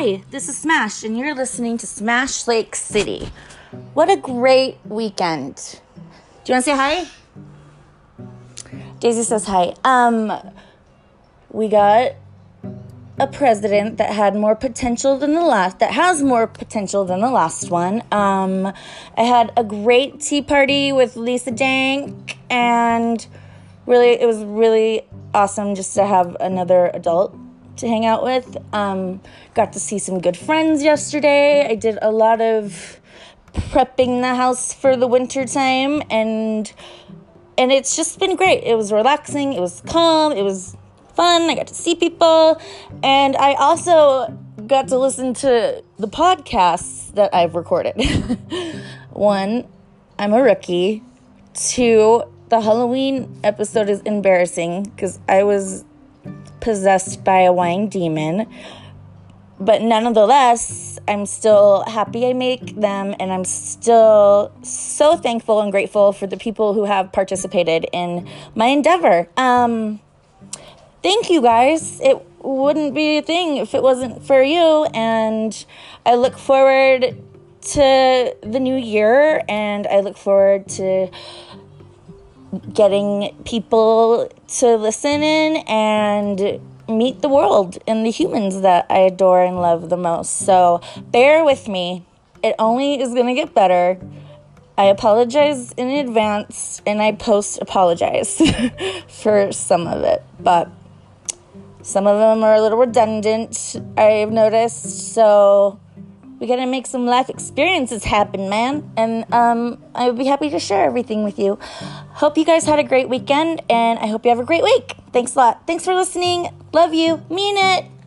Hi, this is Smash, and you're listening to Smash Lake City. What a great weekend. Do you want to say hi? Daisy says hi. Um, we got a president that had more potential than the last, that has more potential than the last one. Um, I had a great tea party with Lisa Dank, and really, it was really awesome just to have another adult to hang out with. Um, got to see some good friends yesterday. I did a lot of prepping the house for the winter time and and it's just been great. It was relaxing, it was calm, it was fun. I got to see people and I also got to listen to the podcasts that I've recorded. One, I'm a rookie. Two, the Halloween episode is embarrassing because I was possessed by a wine demon. But nonetheless, I'm still happy I make them, and I'm still so thankful and grateful for the people who have participated in my endeavor. Um, thank you guys. It wouldn't be a thing if it wasn't for you, and I look forward to the new year, and I look forward to getting people to listen in and meet the world and the humans that I adore and love the most. So bear with me. It only is going to get better. I apologize in advance and I post apologize for some of it, but some of them are a little redundant, I've noticed. So we gotta make some life experiences happen, man. And um, I would be happy to share everything with you. Hope you guys had a great weekend, and I hope you have a great week. Thanks a lot. Thanks for listening. Love you. Mean it.